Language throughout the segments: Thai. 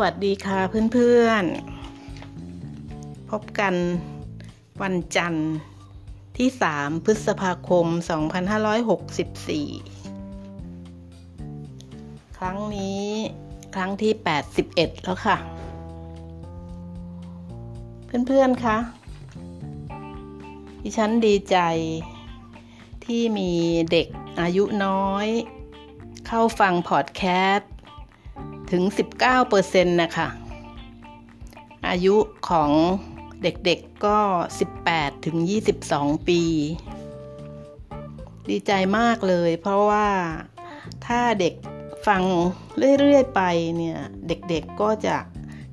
วัสดีค่ะเพื่อนๆ พบกันวันจันทร์ที่ 3 พฤษภาคม 2564 ครั้งนี้ครั้งที่ 81 แล้วค่ะ เพื่อนๆ คะ ดิฉันดีใจที่มีเด็กอายุน้อย เข้าฟังพอดแคสต์ ถึง 19%นะคะอายุของเด็กๆก็ 18 ถึง 22 ปี ดีใจมากเลย เพราะว่าถ้าเด็กฟังเรื่อยๆไปเนี่ย เด็กๆก็จะ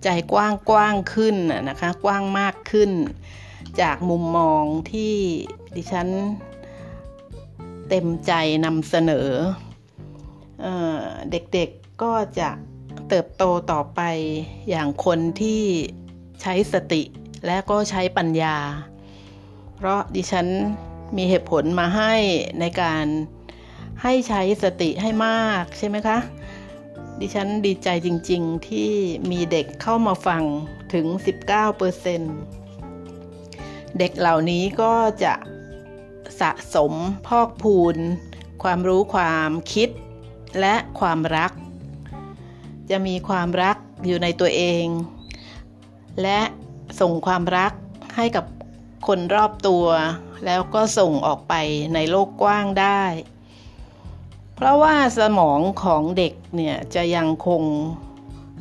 ใจกว้างกว้างขึ้นนะคะ กว้างมากขึ้น จากมุมมองที่ดิฉันเต็มใจนำเสนอเออเด็กๆก็จะ เติบโตต่อไปอย่างคนที่ใช้สติและก็ใช้ปัญญา เพราะดิฉันมีเหตุผลมาให้ในการให้ใช้สติให้มากใช่ไหมคะ ดิฉันดีใจจริงๆที่มีเด็กเข้ามาฟังถึง 19%เด็กเหล่านี้ก็จะสะสมพอกพูน ความรู้ความคิดและความรัก จะมีความรักอยู่ในตัวเอง และส่งความรักให้กับคนรอบตัว แล้วก็ส่งออกไปในโลกกว้างได้ เพราะว่าสมองของเด็กเนี่ยจะยังคง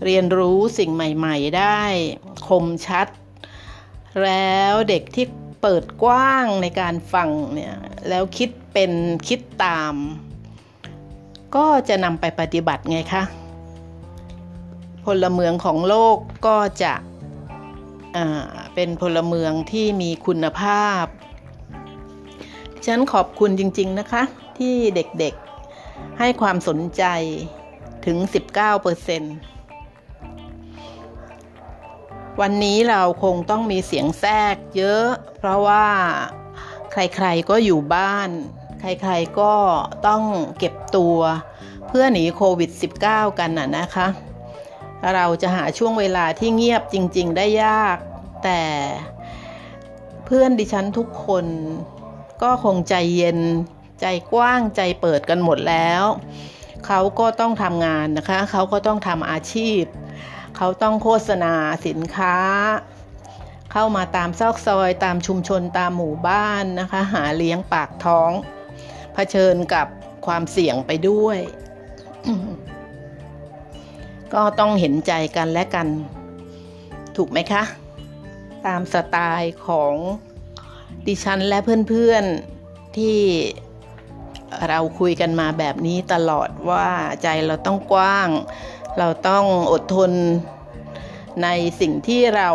เรียนรู้สิ่งใหม่ๆได้คมชัด แล้วเด็กที่เปิดกว้างในการฟังเนี่ยแล้วคิดเป็นคิดตาม ก็จะนำไปปฏิบัติไงคะ พลเมืองของโลกก็จะเป็นพลเมืองที่มีคุณภาพ ฉันขอบคุณจริง ๆ นะคะ ที่เด็กๆให้ความสนใจถึง 19%วันนี้เราคงต้องมีเสียงแทรกเยอะ เพราะว่าใครๆก็อยู่บ้าน ใครๆก็ต้องเก็บตัว เพื่อหนีโควิด -19 กันน่ะนะคะ เราจะหาช่วงเวลาที่เงียบจริง ๆ ได้ยาก แต่เพื่อนดิฉันทุกคนก็คงใจเย็น ใจกว้างใจเปิดกันหมดแล้ว เขาก็ต้องทำงานนะคะ เขาก็ต้องทำอาชีพ เขาต้องโฆษณาสินค้า เข้ามาตามซอกซอยตามชุมชนตามหมู่บ้านนะคะ หาเลี้ยงปากท้องเผชิญกับความเสี่ยงไปด้วย ก็ต้องเห็นใจกันและกัน ถูกไหมคะ ตามสไตล์ของดิฉันและเพื่อนๆที่เราคุยกันมาแบบนี้ตลอดว่าใจเราต้องกว้าง เราต้องอดทนในสิ่งที่เรา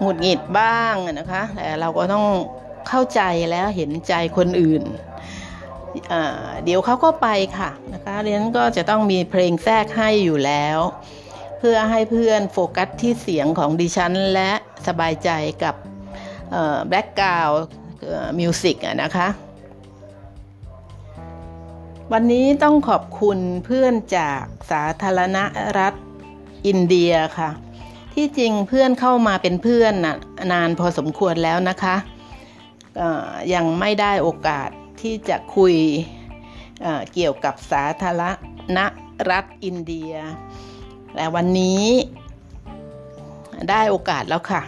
หงุดหงิดบ้างนะคะ แต่เราก็ต้องเข้าใจแล้วเห็นใจคนอื่น เดี๋ยวเขาก็ไปค่ะนะคะเรียนก็จะต้องมีเพลงแทรกให้อยู่แล้ว เพื่อให้เพื่อนโฟกัสที่เสียงของดิฉัน และสบายใจกับแบล็กกราวมิวสิกนะคะ วันนี้ต้องขอบคุณเพื่อนจากสาธารณรัฐอินเดียค่ะ ที่จริงเพื่อนเข้ามาเป็นเพื่อนนานพอสมควรแล้วนะคะยังไม่ได้โอกาส ที่จะคุยเเกี่ยวกับสาธารณรัฐอินเดียแต่วันนี้ได้โอกาสแล้วค่ะ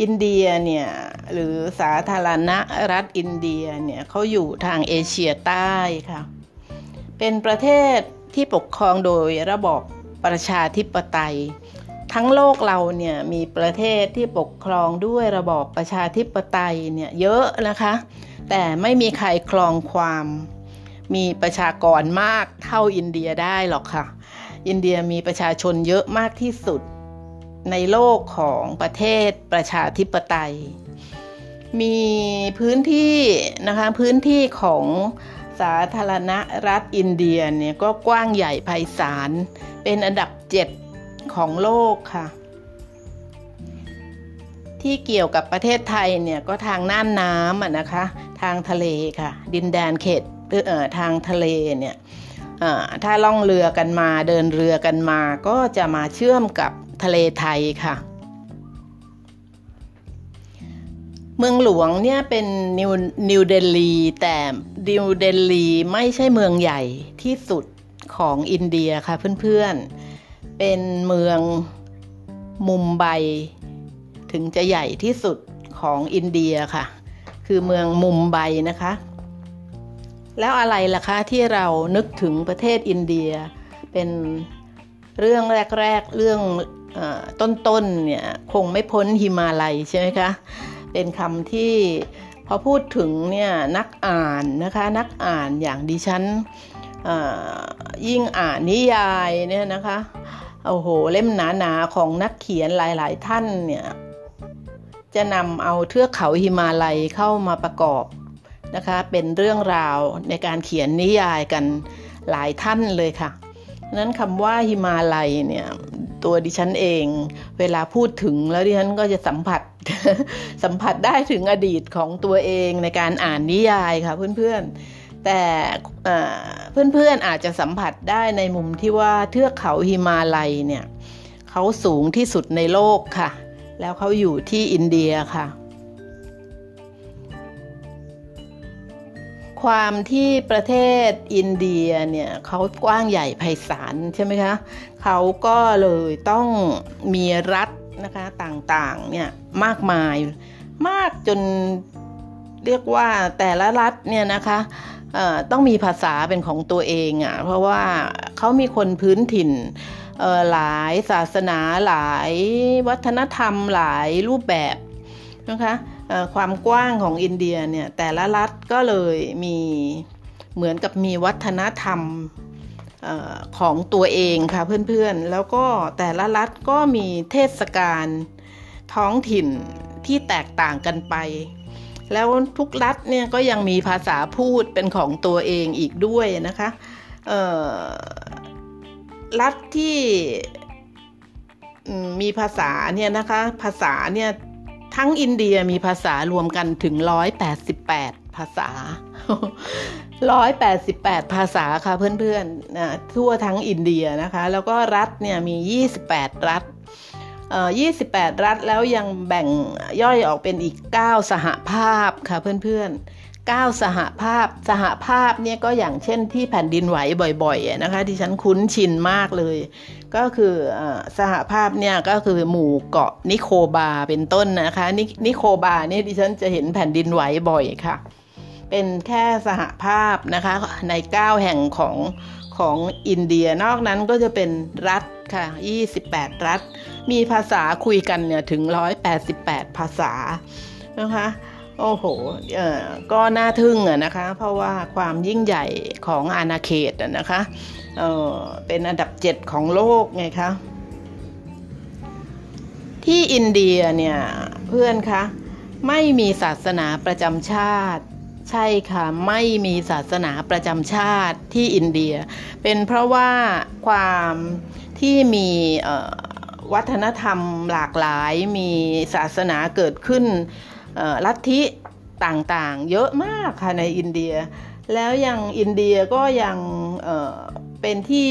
อินเดียเนี่ย หรือสาธารณรัฐอินเดียเนี่ยเขาอยู่ทางเอเชียใต้ค่ะ เป็นประเทศที่ปกครองโดยระบอบประชาธิปไตย ทั้งโลกเราเนี่ยมีประเทศที่ปกครองด้วยระบอบประชาธิปไตยเนี่ยเยอะนะคะ แต่ไม่มีใครคลองความ มีประชากรมากเท่าอินเดียได้หรอกค่ะ อินเดียมีประชาชนเยอะมากที่สุดในโลกของประเทศประชาธิปไตย มีพื้นที่นะคะพื้นที่ของสาธารณรัฐอินเดียเนี่ยก็กว้างใหญ่ไพศาล เป็นอันดับเจ็ดของโลกค่ะ ที่เกี่ยวกับประเทศไทยเนี่ยก็ทางน่านน้ำนะคะ ทางทะเลค่ะ ดินแดนเขตเอ่อทางทะเลเนี่ยถ้าล่องเรือกันมาเดินเรือกันมา ก็จะมาเชื่อมกับทะเลไทยค่ะ เมืองหลวงเนี่ยเป็นนิวนิวเดลีแต่นิวเดลีไม่ใช่เมืองใหญ่ที่สุดของอินเดียค่ะเพื่อนๆ เป็นเมืองมุมไบ ถึงจะใหญ่ที่สุดของอินเดียค่ะ คือเมืองมุมไบนะคะ แล้วอะไรล่ะคะที่เรานึกถึงประเทศอินเดีย เป็นเรื่องแรก ๆ เรื่องต้นๆเนี่ยคงไม่พ้นฮิมาลัยใช่ไหมคะ เป็นคำที่พอพูดถึงเนี่ยนักอ่านนะคะนักอ่านอย่างดิฉันยิ่งอ่านนิยายเนี่ยนะคะโอ้โหเล่มหนาๆของนักเขียนหลาย ๆ ท่านเนี่ย จะนำเอาเทือกเขาหิมาลัยเข้ามาประกอบนะคะ เป็นเรื่องราวในการเขียนนิยายกันหลายท่านเลยค่ะนั้นคำว่าหิมาลัยเนี่ยตัวดิฉันเอง เวลาพูดถึงแล้วดิฉันก็จะสัมผัสสัมผัสได้ถึงอดีตของตัวเองในการอ่านนิยายค่ะเพื่อนๆ แต่เพื่อนๆอาจจะสัมผัสได้ในมุมที่ว่าเทือกเขาหิมาลัยเนี่ยเขาสูงที่สุดในโลกค่ะ แล้วเขาอยู่ที่อินเดียค่ะ ความที่ประเทศอินเดียเนี่ยเขากว้างใหญ่ไพศาลใช่ไหมคะเขาก็เลยต้องมีรัฐนะคะต่างๆเนี่ยมากมายมากจนเรียกว่าแต่ละรัฐเนี่ยนะคะต้องมีภาษาเป็นของตัวเองอะ่ะเพราะว่าเขามีคนพื้นถิ่น หลายศาสนาหลายวัฒนธรรมหลายรูปแบบนะคะความกว้างของอินเดียเนี่ยแต่ละรัฐก็เลยมีเหมือนกับมีวัฒนธรรมของตัวเองค่ะเพื่อนๆ แล้วก็แต่ละรัฐก็มีเทศกาลท้องถิ่นที่แตกต่างกันไป แล้วทุกรัฐเนี่ยก็ยังมีภาษาพูดเป็นของตัวเองอีกด้วยนะคะ รัฐที่มีภาษาเนี่ยนะคะ ภาษาเนี่ยทั้งอินเดียมีภาษารวมกันถึง 188 ภาษา 188 ภาษาค่ะเพื่อนๆนะทั่วทั้งอินเดียนะคะ แล้วก็รัฐเนี่ยมี 28 รัฐเอ่อ28 รัฐแล้วยังแบ่งย่อยออกเป็นอีก 9 สหภาพค่ะเพื่อนๆ 9 สหภาพ สหภาพเนี่ยก็อย่างเช่นที่แผ่นดินไหวบ่อยๆนะคะที่ฉันคุ้นชินมากเลย ก็คือสหภาพเนี่ยก็คือหมู่เกาะนิโคบาเป็นต้นนะคะนิโคบาเนี่ยดิฉันจะเห็นแผ่นดินไหวบ่อยค่ะ เป็นแค่สหภาพนะคะใน 9 แห่งของของอินเดียนอกนั้นก็จะเป็นรัฐค่ะ 28 รัฐ มีภาษาคุยกันเนี่ยถึง 188 ภาษานะคะ โอ้โหเอ่อก็น่าทึ่งอะนะคะ เพราะว่าความยิ่งใหญ่ของอาณาเขตนะคะเออเป็นอันดับ7ของโลกไงคะ ที่อินเดียเนี่ยเพื่อนคะไม่มีศาสนาประจำชาติ ใช่ค่ะ ไม่มีศาสนาประจำชาติที่อินเดีย เป็นเพราะว่าความที่มีวัฒนธรรมหลากหลายมีศาสนาเกิดขึ้น ลัทธิต่างๆ เยอะมากค่ะในอินเดีย แล้วยังอินเดียก็ยังเเป็นที่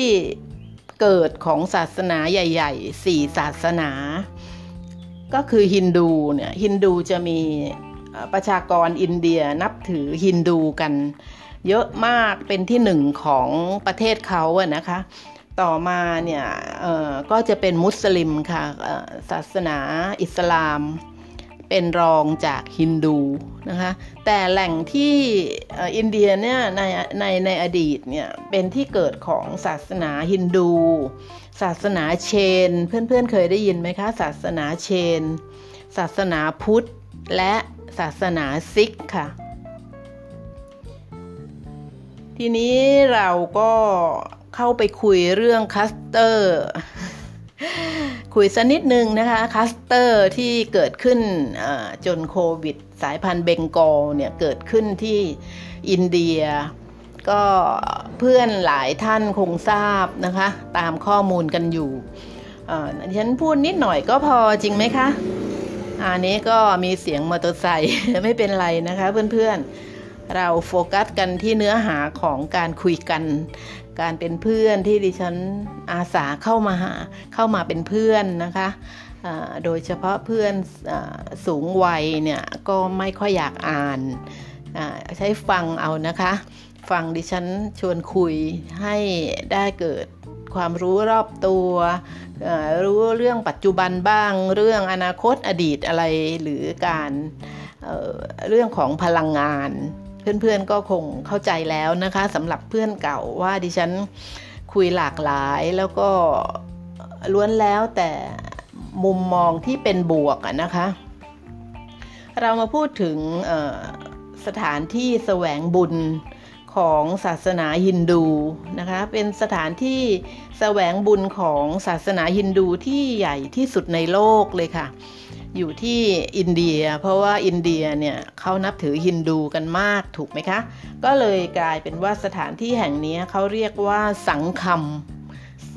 เกิดของศาสนาใหญ่ๆสี่ศาสนา ก็คือฮินดูเนี่ยฮินดูจะมีประชากรอินเดียนับถือฮินดูกัน เยอะมากเป็นที่หนึ่งของประเทศเขาอะนะคะต่อมาเนี่ยก็จะเป็นมุสลิมค่ะศาสนาอิสลาม เป็นรองจากฮินดูนะคะแต่แหล่งที่อินเดียเนี่ยในในในอดีตเนี่ยเป็นที่เกิดของศาสนาฮินดู ศาสนาเชน เพื่อนๆเคยได้ยินไหมคะ ศาสนาเชน ศาสนาพุทธ และศาสนาซิกข์ค่ะ ทีนี้เราก็เข้าไปคุยเรื่อง cluster คุยสักนิดนึงนะคะ cluster ที่เกิดขึ้นจนโควิด สายพันธุ์เบงกอลเนี่ยเกิดขึ้นที่อินเดีย ก็เพื่อนหลายท่านคงทราบนะคะ ตามข้อมูลกันอยู่ฉันพูดนิดหน่อยก็พอจริงไหมคะ อันนี้ก็มีเสียงมอเตอร์ไซค์ไม่เป็นไรนะคะเพื่อนๆ เราโฟกัสกันที่เนื้อหาของการคุยกัน การเป็นเพื่อนที่ดิฉันอาสาเข้ามาหาเข้ามาเป็นเพื่อนนะคะโดยเฉพาะเพื่อนอสูงวัยเนี่ยก็ไม่ค่อยอยากอ่านใช้ฟังเอานะคะ ฟังดิฉันชวนคุยให้ได้เกิดความรู้รอบตัว รู้เรื่องปัจจุบันบ้าง เรื่องอนาคตอดีตอะไรหรือการเเรื่องของพลังงาน เพื่อนๆก็คงเข้าใจแล้วนะคะสำหรับเพื่อนเก่าว่าดิฉันคุยหลากหลายแล้วก็ล้วนแล้วแต่มุมมองที่เป็นบวกนะคะ เรามาพูดถึงสถานที่แสวงบุญของศาสนาฮินดูนะคะ เป็นสถานที่แสวงบุญของศาสนาฮินดูที่ใหญ่ที่สุดในโลกเลยค่ะ อยู่ที่อินเดีย เพราะว่าอินเดียเนี่ยเขานับถือฮินดูกันมากถูกไหมคะ ก็เลยกลายเป็นว่าสถานที่แห่งนี้เขาเรียกว่าสังคม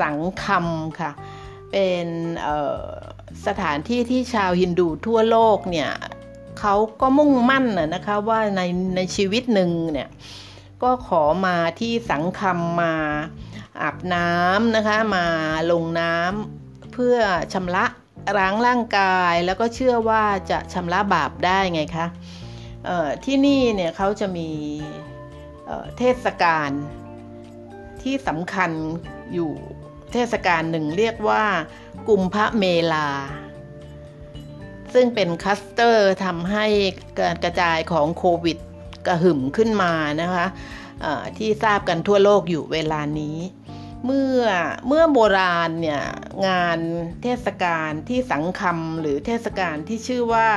สังคมค่ะ เป็นสถานที่ที่ชาวฮินดูทั่วโลกเนี่ยเขาก็มุ่งมั่นนะคะว่าในในชีวิตหนึ่งเนี่ยก็ขอมาที่สังคมมาอาบน้ำนะคะมาลงน้ำเพื่อชำระ ล้างร่างกายแล้วก็เชื่อว่าจะชำระบาปได้ไงคะที่นี่เนี่ยเขาจะมีเทศกาลที่สำคัญอยู่เทศกาลหนึ่งเรียกว่ากุมพระเมลา ซึ่งเป็นคัสเตอร์ทำให้การกระจายของโควิดกระหึ่มขึ้นมานะคะที่ทราบกันทั่วโลกอยู่เวลานี้ เมื่อเมื่อโบราณเนี่ยงานเทศกาลที่สังคมหรือเทศกาลที่ชื่อว่า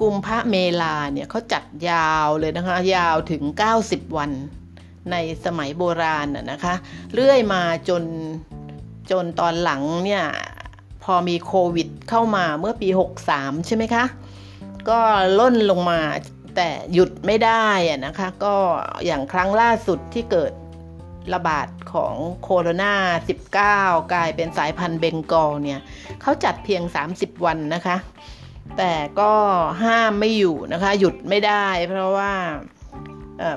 กุมพระเมลาเนี่ยเขาจัดยาวเลยนะคะ ยาวถึง 90 วันในสมัยโบราณนะคะ เรื่อยมาจนจนตอนหลังเนี่ยพอมีโควิดเข้ามาเมื่อปี 63 ใช่ไหมคะ ก็ล่นลงมาแต่หยุดไม่ได้นะคะ ก็อย่างครั้งล่าสุดที่เกิด ระบาดของโคโรนา19 กลายเป็นสายพันธุ์เบงกอลเนี่ยเขาจัดเพียง 30 วันนะคะ แต่ก็ห้ามไม่อยู่นะคะ หยุดไม่ได้ เพราะว่า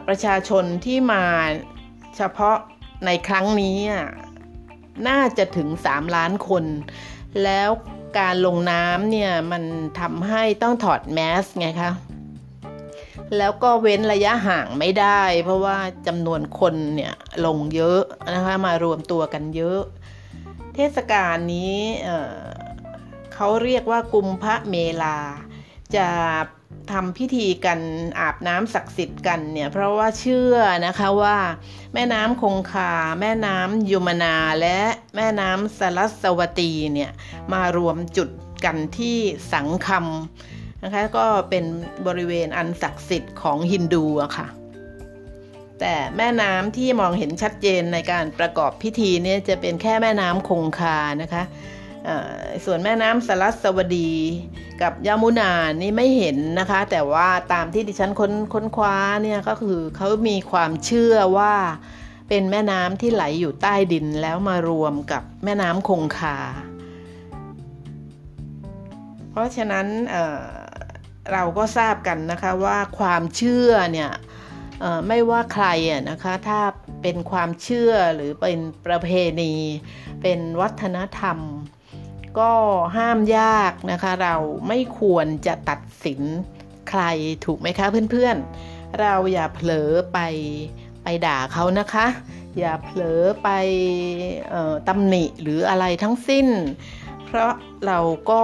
ประชาชนที่มาเฉพาะในครั้งนี้น่าจะถึง 3 ล้านคน แล้วการลงน้ำเนี่ย มันทำให้ต้องถอดแมสไงคะ แล้วก็เว้นระยะห่างไม่ได้ เพราะว่าจำนวนคนเนี่ยลงเยอะนะคะมารวมตัวกันเยอะ เทศกาลนี้เขาเรียกว่ากุมพระเมลา จะทำพิธีกันอาบน้ำศักดิ์สิทธิ์กันเนี่ยเพราะว่าเชื่อนะคะว่าแม่น้ำคงคา แม่น้ำยมนาและแม่น้ำสรัสวตีเนี่ยมารวมจุดกันที่สังคม นะคะก็เป็นบริเวณอันศักดิ์สิทธิ์ของฮินดูอะค่ะ แต่แม่น้ำที่มองเห็นชัดเจนในการประกอบพิธีเนี่ยจะเป็นแค่แม่น้ำคงคานะคะส่วนแม่น้ำสรัสวดีกับยามุนานี่ไม่เห็นนะคะ แต่ว่าตามที่ดิฉันค้นค้นคว้าเนี่ยก็คือเขามีความเชื่อว่าเป็นแม่น้ำที่ไหลอยู่ใต้ดินแล้วมารวมกับแม่น้ำคงคา เพราะฉะนั้นเเราก็ทราบกันนะคะว่าความเชื่อเนี่ยไม่ว่าใครนะคะถ้าเป็นความเชื่อหรือเป็นประเพณี เป็นวัฒนธรรม ก็ห้ามยากนะคะ เราไม่ควรจะตัดสินใครถูกไหมคะเพื่อนๆ เราอย่าเผลอไปไปด่าเขานะคะ อย่าเผลอไปตำหนิหรืออะไรทั้งสิ้น เพราะเราก็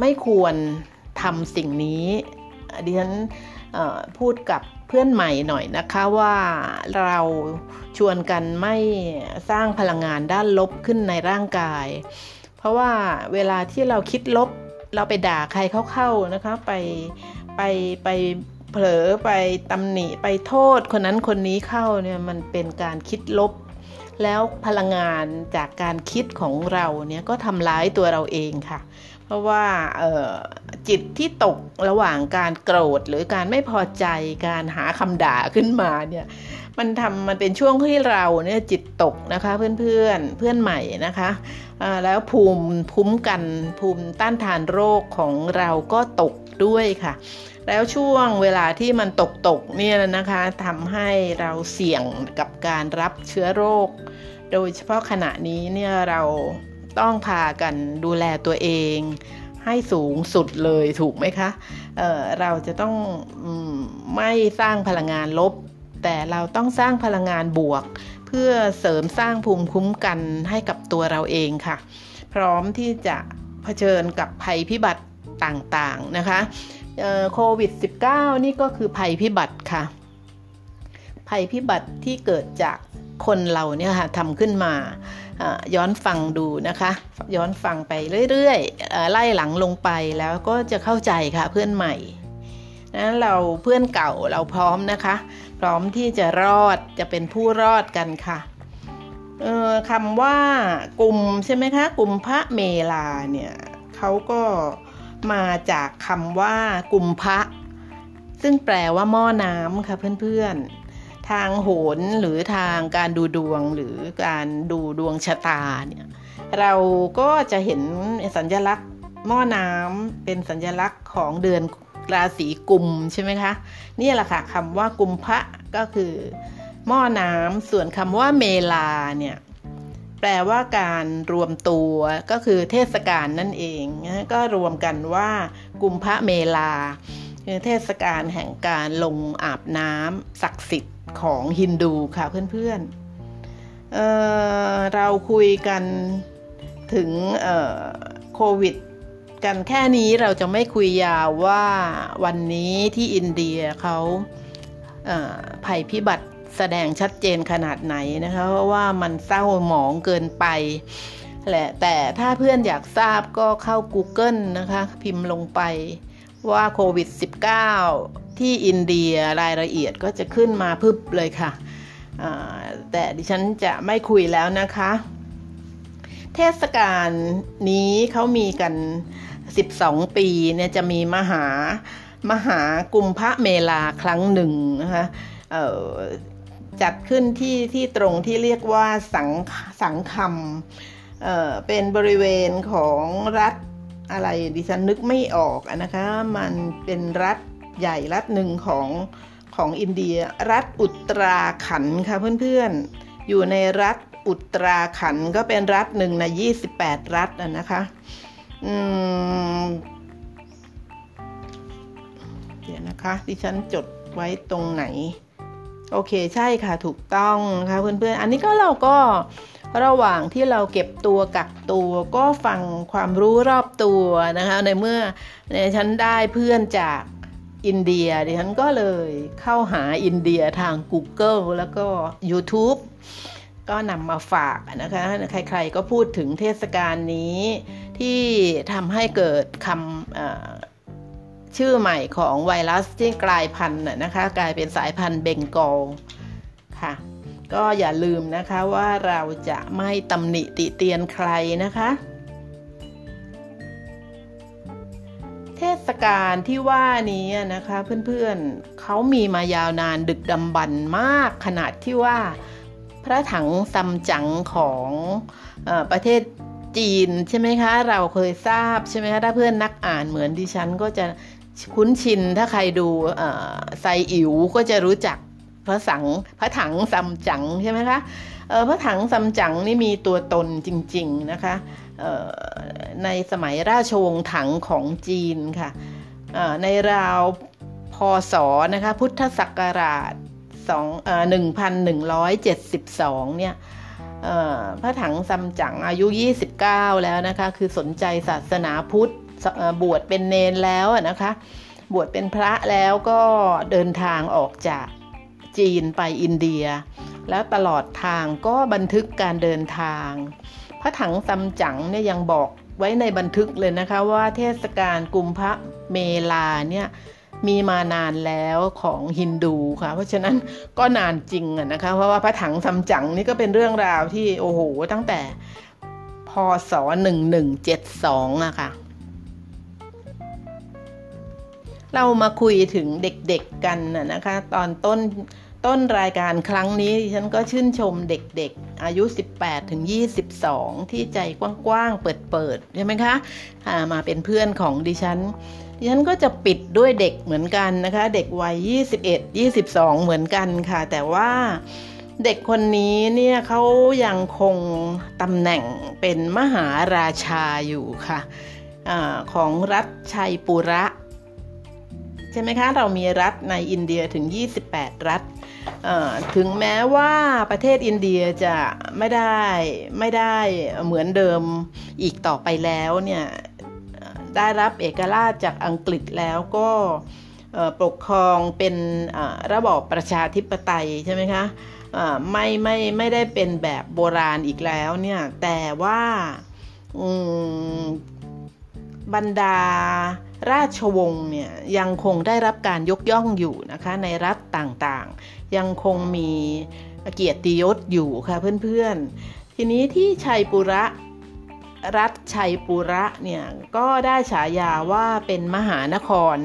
ไม่ควร ทำสิ่งนี้ดิฉันพูดกับเพื่อนใหม่หน่อยนะคะว่าเราชวนกันไม่สร้างพลังงานด้านลบขึ้นในร่างกาย เพราะว่าเวลาที่เราคิดลบเราไปด่าใครเข้าๆนะคะไปไปไปเผลอไปตำหนิไปโทษคนนั้นคนนี้เข้าเนี่ยมันเป็นการคิดลบ แล้วพลังงานจากการคิดของเราเนี่ยก็ทำร้ายตัวเราเองค่ะ เพราะว่าจิตที่ตกระหว่างการโกรธหรือการไม่พอใจการหาคำด่าขึ้นมาเนี่ยมันทำมันเป็นช่วงที่เราเนี่ยจิตตกนะคะเพื่อนเพื่อนเพื่อนใหม่นะคะแล้วภูมิภูมิกันภูมิต้านทานโรคของเราก็ตกด้วยค่ะ แล้วช่วงเวลาที่มันตกตกเนี่ยนะคะทำให้เราเสี่ยงกับการรับเชื้อโรค โดยเฉพาะขณะนี้เนี่ยเรา ต้องพากันดูแลตัวเอง ให้สูงสุดเลยถูกไหมคะเเราจะต้องอมไม่สร้างพลังงานลบ แต่เราต้องสร้างพลังงานบวก เพื่อเสริมสร้างภูมิคุ้มกันให้กับตัวเราเองค่ะ พร้อมที่จะเผชิญกับภัยพิบัติต่างๆนะคะโควิด -19 นี่ก็คือภัยพิบัติค่ะ ภัยพิบัติที่เกิดจากคนเราเนี่ยค่ะทำขึ้นมา ย้อนฟังดูนะคะ ย้อนฟังไปเรื่อยๆไล่หลังลงไปแล้วก็จะเข้าใจค่ะเพื่อนใหม่นะเราเพื่อนเก่าเราพร้อมนะคะ พร้อมที่จะรอดจะเป็นผู้รอดกันค่ะคำว่ากลุ่มใช่ไหมคะกลุ่มพระเมลาเนี่ยเขาก็มาจากคำว่ากลุ่มพระ ซึ่งแปลว่าหม้อน้ำค่ะเพื่อนๆ ทางโหนหรือทางการดูดวงหรือการดูดวงชะตาเนี่ยเราก็จะเห็นสัญลักษณ์หม้อน้ำเป็นสัญลักษณ์ของเดือนราศีกุมใช่ไหมคะนี่แหละค่ะคำว่ากุมพระก็คือหม้อน้ำส่วนคำว่าเมลาเนี่ยแปลว่าการรวมตัวก็คือเทศกาลนั่นเอง ก็รวมกันว่ากุมพระเมลา คือเทศกาลแห่งการลงอาบน้ำศักดิ์สิทธิ์ของฮินดูค่ะเพื่อนๆเเราคุยกันถึงโควิดกันแค่นี้เราจะไม่คุยยาวว่าวันนี้ที่อินเดียเขาภัยพิบัติแสดงชัดเจนขนาดไหนนะคะเพราะว่ามันเศร้าหมองเกินไปแหละแต่ถ้าเพื่อนอยากทราบก็เข้า Google นะคะ พิมพ์ลงไป ว่าโควิด -19 ที่อินเดียรายละเอียดก็จะขึ้นมาพึบเลยค่ะ แต่ดิฉันจะไม่คุยแล้วนะคะ เทศกาลนี้เขามีกัน 12 ปีเนี่ยจะมีมหามหากุมพระเมลาครั้งหนึ่งนะคะจัดขึ้นที่ที่ตรงที่เรียกว่าสังสังคำเเป็นบริเวณของรัฐ อะไรดิฉันนึกไม่ออกนะคะ มันเป็นรัฐใหญ่รัฐหนึ่งของของอินเดีย รัฐอุตราขันค่ะเพื่อนๆ อยู่ในรัฐอุตราขันก็เป็นรัฐหนึ่งใน 28 รัฐนะคะอืมเดี๋ยวนะคะดิฉันจดไว้ตรงไหน โอเคใช่ค่ะถูกต้องค่ะเพื่อนๆ อันนี้ก็เราก็ ระหว่างที่เราเก็บตัวกักตัวก็ฟังความรู้รอบตัวนะคะ ในเมื่อในฉันได้เพื่อนจากอินเดียดิฉันก็เลยเข้าหาอินเดียทาง Google แล้วก็ YouTube ก็นำมาฝากนะคะ ใครๆก็พูดถึงเทศกาลนี้ที่ทำให้เกิดคำชื่อใหม่ของไวรัสที่กลายพันธุ์นะคะ กลายเป็นสายพันธุ์เบงกอลค่ะ ก็อย่าลืมนะคะว่าเราจะไม่ตำหนิติเตียนใครนะคะ เทศกาลที่ว่านี้นะคะเพื่อนๆเขามีมายาวนานดึกดำบรรมากขนาดที่ว่าพระถังซัมจั๋งของอประเทศจีนใช่ไหมคะ เราเคยทราบใช่ไหมคะถ้าเพื่อนนักอ่านเหมือนดิฉันก็จะคุ้นชินถ้าใครดูไซอิ๋วก็จะรู้จัก ระสังพระถังซัมจั๋งใช่ไหมคะเออพระถังซัมจั๋งนี่มีตัวตนจริงๆนะคะในสมัยราชวงศ์ถังของจีนค่ะในราวพศนะคะพุทธศักราช1172 เนี่ยพระถังซัมจั๋งอายุ 29 แล้วนะคะ คือสนใจศาสนาพุทธบวชเป็นเนนแล้วนะคะ บวชเป็นพระแล้วก็เดินทางออกจาก จีนไปอินเดีย แล้วตลอดทางก็บันทึกการเดินทาง พระถังซัมจั๋งเนี่ยยังบอกไว้ในบันทึกเลยนะคะว่าเทศกาลกุมพระเมลาเนี่ยมีมานานแล้วของฮินดูค่ะ เพราะฉะนั้นก็นานจริงอะนะคะเพราะว่าพระถังซัมจั๋งนี่ก็เป็นเรื่องราวที่โอ้โหตั้งแต่พศ1172อะค่ะ เรามาคุยถึงเด็กๆกันนะคะ ตอนต้นต้นรายการครั้งนี้ฉันก็ชื่นชมเด็กๆ อายุ 18 ถึง 22 ที่ใจกว้างๆ เปิดๆ ใช่ไหมคะะมาเป็นเพื่อนของดิฉัน ดิฉันก็จะปิดด้วยเด็กเหมือนกันนะคะ เด็กวัย 21 22 เหมือนกันค่ะ แต่ว่าเด็กคนนี้เนี่ยเขายังคงตำแหน่งเป็นมหาราชาอยู่ค่ะอของรัฐชัยปุระ ใช่ไหมคะ เรามีรัฐในอินเดียถึง 28 รัฐ ถึงแม้ว่าประเทศอินเดียจะไม่ได้ไม่ได้เหมือนเดิมอีกต่อไปแล้วเนี่ยได้รับเอกราชจากอังกฤษแล้วก็ปกครองเป็นระบอบประชาธิปไตยใช่ไหมคะไม่ไม่ไม่ได้เป็นแบบโบราณอีกแล้วเนี่ยแต่ว่าบรรดา ราชวงศ์เนี่ยยังคงได้รับการยกย่องอยู่นะคะในรัฐต่างๆ ยังคงมีเกียรติยศอยู่ค่ะเพื่อนๆ ทีนี้ที่ชัยปุระรัฐชัยปุระเนี่ยก็ได้ฉายาว่าเป็นมหานคร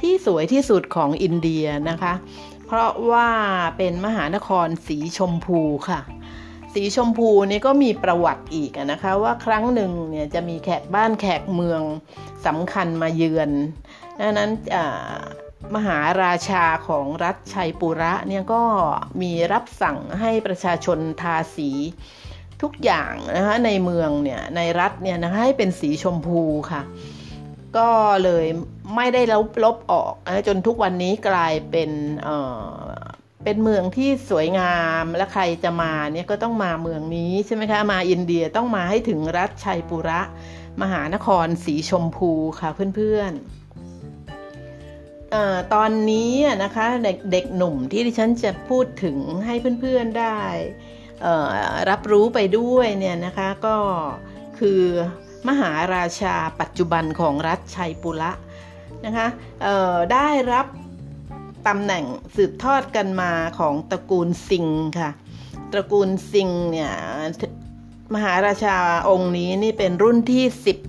ที่สวยที่สุดของอินเดียนะคะ เพราะว่าเป็นมหานครสีชมพูค่ะ สีชมพูนี่ก็มีประวัติอีกนะคะว่าครั้งหนึ่งเนี่ยจะมีแขกบ้านแขกเมืองสำคัญมาเยือนดังนั้นมหาราชาของรัฐชัยปุระเนี่ยก็มีรับสั่งให้ประชาชนทาสีทุกอย่างนะคะในเมืองเนี่ยในรัฐเนี่ยนะคะให้เป็นสีชมพูค่ะ ก็เลยไม่ได้ลบลบออกนะจนทุกวันนี้กลายเป็น เป็นเมืองที่สวยงามและใครจะมาเนี่ยก็ต้องมาเมืองนี้ใช่ไหมคะมาอินเดียต้องมาให้ถึงรัฐชัยปุระ มหานครสีชมพูค่ะเพื่อนๆตอนนี้นะคะเด็กเด็กหนุ่มที่ดิฉันจะพูดถึงให้เพื่อนๆได้รับรู้ไปด้วยเนี่ยนะคะก็คือมหาราชาปัจจุบันของรัฐชัยปุระนะคะได้รับ ตำแหน่งสืบทอดกันมาของตระกูลซิงค่ะ ตระกูลซิงเนี่ยมหาราชาองค์นี้นี่เป็นรุ่นที่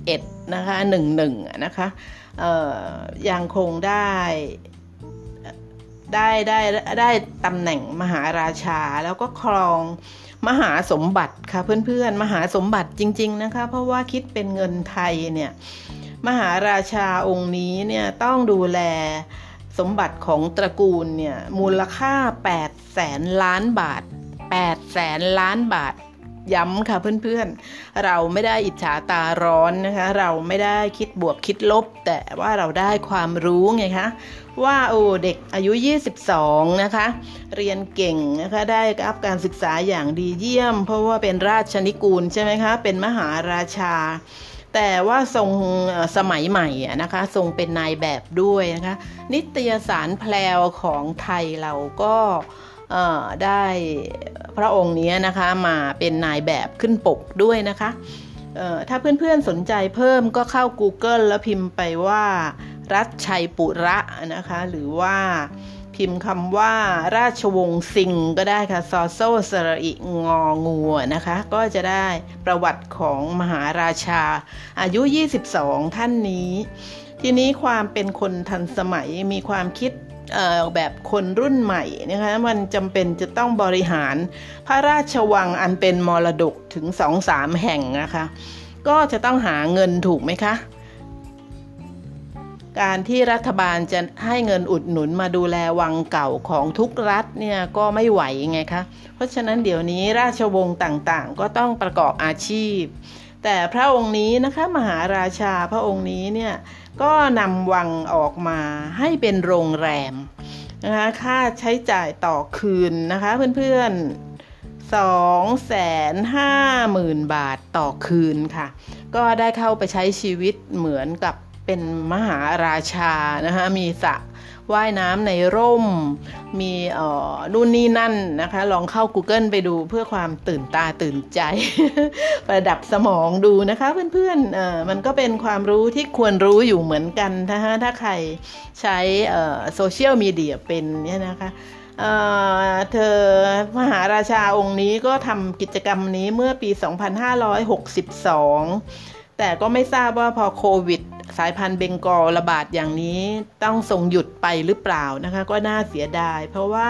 11 นะคะหนึ่งหนึ่งนะคะยังคงได้ได้ได้ได้ตำแหน่งมหาราชาแล้วก็ครองมหาสมบัติค่ะเพื่อนๆ มหาสมบัติจริง ๆนะคะ เพราะว่าคิดเป็นเงินไทยเนี่ยมหาราชาองค์นี้เนี่ยต้องดูแล สมบัติของตระกูลเนี่ยมูลค่า 8 แสนล้านบาท 8 แสนล้านบาท ย้ำค่ะเพื่อนๆ เราไม่ได้อิจฉาตาร้อนนะคะ เราไม่ได้คิดบวกคิดลบ แต่ว่าเราได้ความรู้ไงคะว่าโอ้เด็กอายุ 22 นะคะ เรียนเก่งนะคะได้รับการศึกษาอย่างดีเยี่ยม เพราะว่าเป็นราชนิกูลใช่ไหมคะ เป็นมหาราชา แต่ว่าทรงสมัยใหม่นะคะทรงเป็นนายแบบด้วยนะคะนิตยสารแพลวของไทยเราก็ได้พระองค์นี้นะคะมาเป็นนายแบบขึ้นปกด้วยนะคะถ้าเพื่อนๆสนใจเพิ่มก็เข้า Google แล้วพิมพ์ไปว่า รัชชัยปุระนะคะหรือว่า พิมพ์คำว่าราชวงศ์ซิงก็ได้ค่ะซอโซสระอิงองัวนะคะ ก็จะได้ประวัติของมหาราชา อายุ 22 ท่านนี้ ทีนี้ความเป็นคนทันสมัยมีความคิดแบบคนรุ่นใหม่นะคะมันจำเป็นจะต้องบริหารพระราชวังอันเป็นมรดกถึงสองสามแห่งนะคะ ก็จะต้องหาเงินถูกไหมคะ การที่รัฐบาลจะให้เงินอุดหนุนมาดูแลวังเก่าของทุกรัฐเนี่ยก็ไม่ไหวไงคะ เพราะฉะนั้นเดี๋ยวนี้ราชวงศ์ต่างๆ ก็ต้องประกอบอาชีพ แต่พระองค์นี้นะคะมหาราชาพระองค์นี้เนี่ยก็นำวังออกมาให้เป็นโรงแรมนะคะค่าใช้จ่ายต่อคืนนะคะเพื่อนๆสองแสนห้าหมื่นบาทต่อคืนค่ะ ก็ได้เข้าไปใช้ชีวิตเหมือนกับ เป็นมหาราชานะคะมีสระว่ายน้ำในร่ม มีออนู่นนี่นั่นนะคะ ลองเข้า Google ไปดูเพื่อความตื่นตาตื่นใจ ประดับสมองดูนะคะเพื่อนๆอ่อมันก็เป็นความรู้ที่ควรรู้อยู่เหมือนกันนะคะถ้าใครใช้โซเชียลมีเดียเป็นเนี่ยนะคะเเธอมหาราชาองค์นี้ก็ทำกิจกรรมนี้เมื่อปี 2562 แต่ก็ไม่ทราบว่าพอโควิด สายพันธุ์เบงกอลระบาดอย่างนี้ต้องทรงหยุดไปหรือเปล่านะคะ ก็น่าเสียดาย เพราะว่า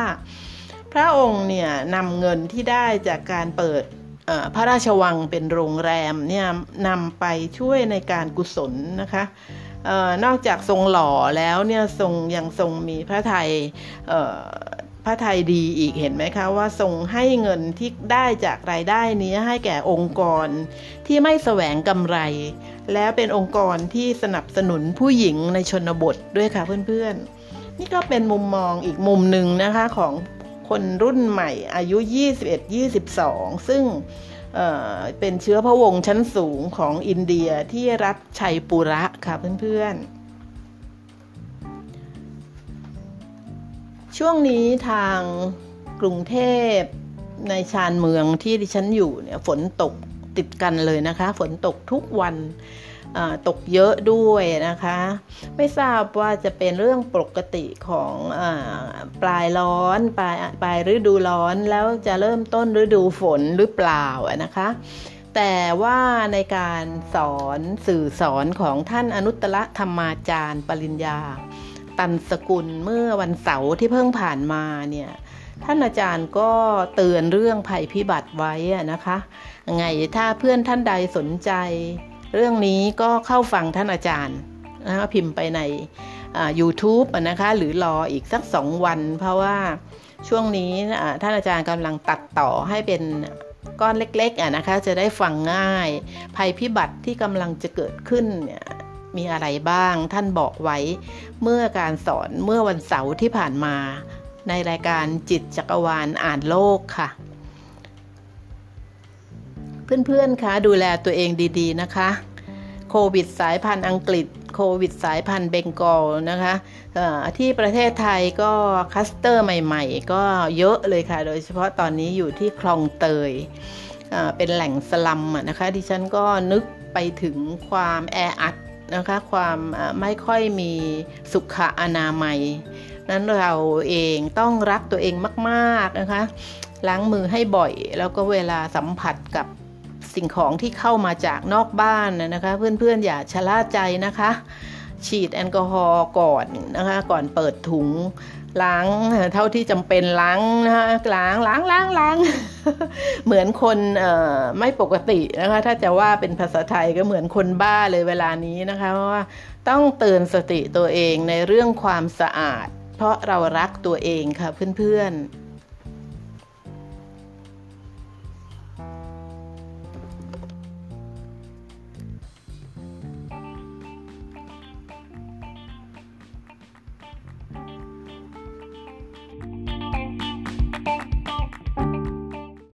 พระองค์เนี่ยนำเงินที่ได้จากการเปิดพระราชวังเป็นโรงแรมเนี่ยนำไปช่วยในการกุศลนะคะออนอกจากทรงหล่อแล้วเนี่ยทรงยังทรงมีพระไทย พระไทยดีอีกเห็นไหมคะว่าทรงให้เงินที่ได้จากรายได้นี้ให้แก่องค์กร ที่ไม่แสวงกำไร แล้วเป็นองค์กรที่สนับสนุนผู้หญิงในชนบทด้วยค่ะเพื่อนๆ นี่ก็เป็นมุมมองอีกมุมหนึ่งนะคะของคนรุ่นใหม่อายุ 21-22 ซึ่งเเป็นเชื้อพระวงศ์ชั้นสูงของอินเดียที่รัฐชัยปุระค่ะเพื่อนๆ ช่วงนี้ทางกรุงเทพในชานเมืองที่ดิฉันอยู่เนี่ยฝนตกติดกันเลยนะคะ ฝนตกทุกวันตกเยอะด้วยนะคะ ไม่ทราบว่าจะเป็นเรื่องปกติของอปลายร้อนปลายปลายฤดูร้อนแล้วจะเริ่มต้นฤดูฝนหรือเปล่านะคะ แต่ว่าในการสอนสื่อสอนของท่านอนุตตรธรรมาจารย์ปริญญา ตันสกุลเมื่อวันเสาร์ที่เพิ่งผ่านมาเนี่ยท่านอาจารย์ก็เตือนเรื่องภัยพิบัติไว้นะคะไงถ้าเพื่อนท่านใดสนใจ เรื่องนี้ก็เข้าฟังท่านอาจารย์นะคะพิมพ์ไปใน YouTube นะคะหรือรออีกสักสองวัน เพราะว่าช่วงนี้ท่านอาจารย์กำลังตัดต่อให้เป็นก้อนเล็กๆนะคะจะได้ฟังง่าย ภัยพิบัติที่กำลังจะเกิดขึ้นเนี่ย มีอะไรบ้าง ท่านบอกไว้ เมื่อการสอนเมื่อวันเสาร์ที่ผ่านมา ในรายการจิตจักรวาลอ่านโลกค่ะ เพื่อนๆคะดูแลตัวเองดีๆนะคะ โควิดสายพันธุ์อังกฤษ โควิดสายพันธุ์เบงกอลนะคะที่ประเทศไทยก็คัสเตอร์ใหม่ๆ ก็เยอะเลยค่ะ โดยเฉพาะตอนนี้อยู่ที่คลองเตยเป็นแหล่งสลัมนะคะดิฉันก็นึกไปถึงความแออัด นะคะความไม่ค่อยมีสุขอนามัย นั้นเราเองต้องรักตัวเองมากๆนะคะล้างมือให้บ่อย แล้วก็เวลาสัมผัสกับสิ่งของที่เข้ามาจากนอกบ้านนะคะ เพื่อนๆอย่าชะล่าใจนะคะ ฉีดแอลกอฮอล์ก่อนนะคะ ก่อนเปิดถุง ล้างเท่าที่จำเป็นล้างนะคะล้างล้างล้างล้างเหมือนคนไม่ปกตินะคะ ถ้าจะว่าเป็นภาษาไทยก็เหมือนคนบ้าเลยเวลานี้นะคะเพราะว่าต้องเตือนสติตัวเองในเรื่องความสะอาด เพราะเรารักตัวเองค่ะเพื่อนๆ